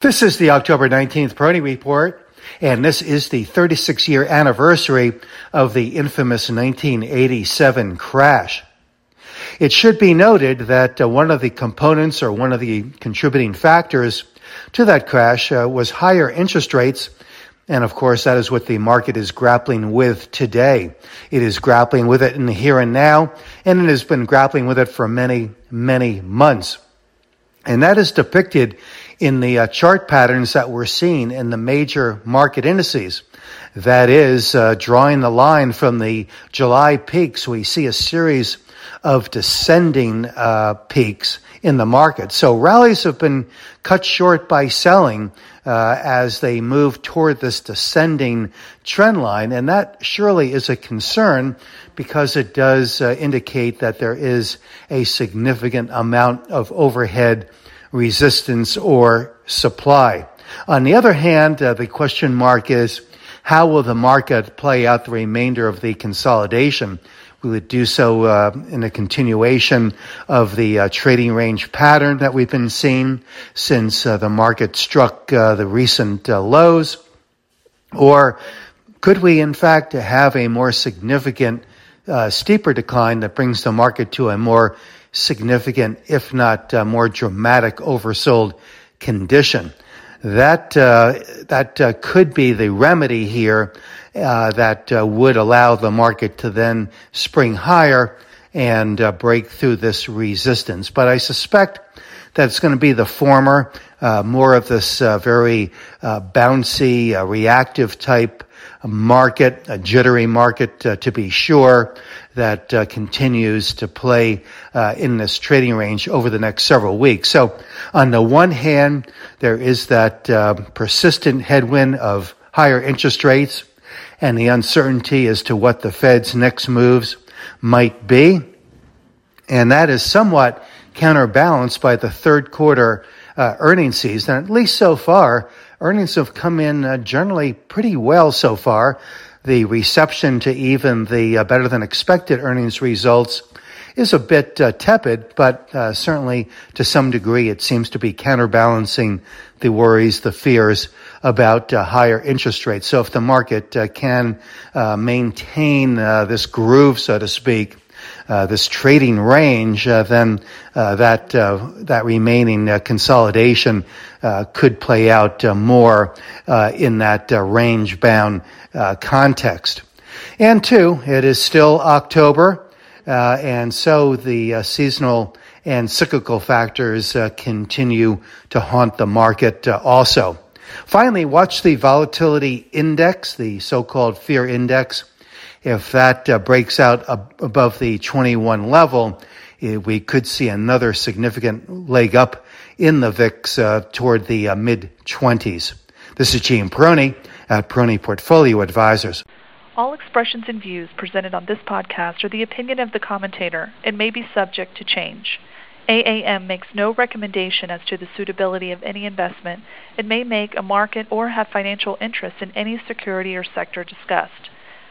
This is the October 19th Peroni Report, and this is the 36 year anniversary of the infamous 1987 crash. It should be noted that uh, one of the components or one of the contributing factors to that crash uh, was higher interest rates. And of course, that is what the market is grappling with today. It is grappling with it in the here and now, and it has been grappling with it for many, many months. And that is depicted in the uh, chart patterns that we're seeing in the major market indices. That is, uh, drawing the line from the July peaks, we see a series of descending uh, peaks in the market. So rallies have been cut short by selling uh, as they move toward this descending trend line, and that surely is a concern because it does uh, indicate that there is a significant amount of overhead resistance or supply. On the other hand, uh, the question mark is how will the market play out the remainder of the consolidation? Will it do so uh, in a continuation of the uh, trading range pattern that we've been seeing since uh, the market struck uh, the recent uh, lows? Or could we, in fact, have a more significant, steeper decline that brings the market to a more significant, if not uh, more dramatic, oversold condition. That uh, that uh, could be the remedy here uh, that uh, would allow the market to then spring higher and uh, break through this resistance. But I suspect that it's going to be the former, more of this very bouncy, reactive type market, a jittery market uh, to be sure, that uh, continues to play uh, in this trading range over the next several weeks. So, on the one hand, there is that uh, persistent headwind of higher interest rates and the uncertainty as to what the Fed's next moves might be. And that is somewhat counterbalanced by the third quarter uh, earnings season, at least so far earnings have come in uh, generally pretty well so far. The reception to even the uh, better than expected earnings results is a bit uh, tepid, but uh, certainly to some degree it seems to be counterbalancing the worries, the fears about uh, higher interest rates. So if the market uh, can maintain this groove, so to speak, uh, this trading range, uh, then uh, that uh, that remaining uh, consolidation could play out more in that range bound context. And two, it is still October, and so the seasonal and cyclical factors continue to haunt the market also. Finally, watch the volatility index, the so-called fear index. If that uh, breaks out ab- above the 21 level, eh, we could see another significant leg up in the VIX uh, toward the uh, mid 20s. This is Gene Peroni at Peroni Portfolio Advisors. All expressions and views presented on this podcast are the opinion of the commentator and may be subject to change. AAM makes no recommendation as to the suitability of any investment and may make a market or have financial interest in any security or sector discussed.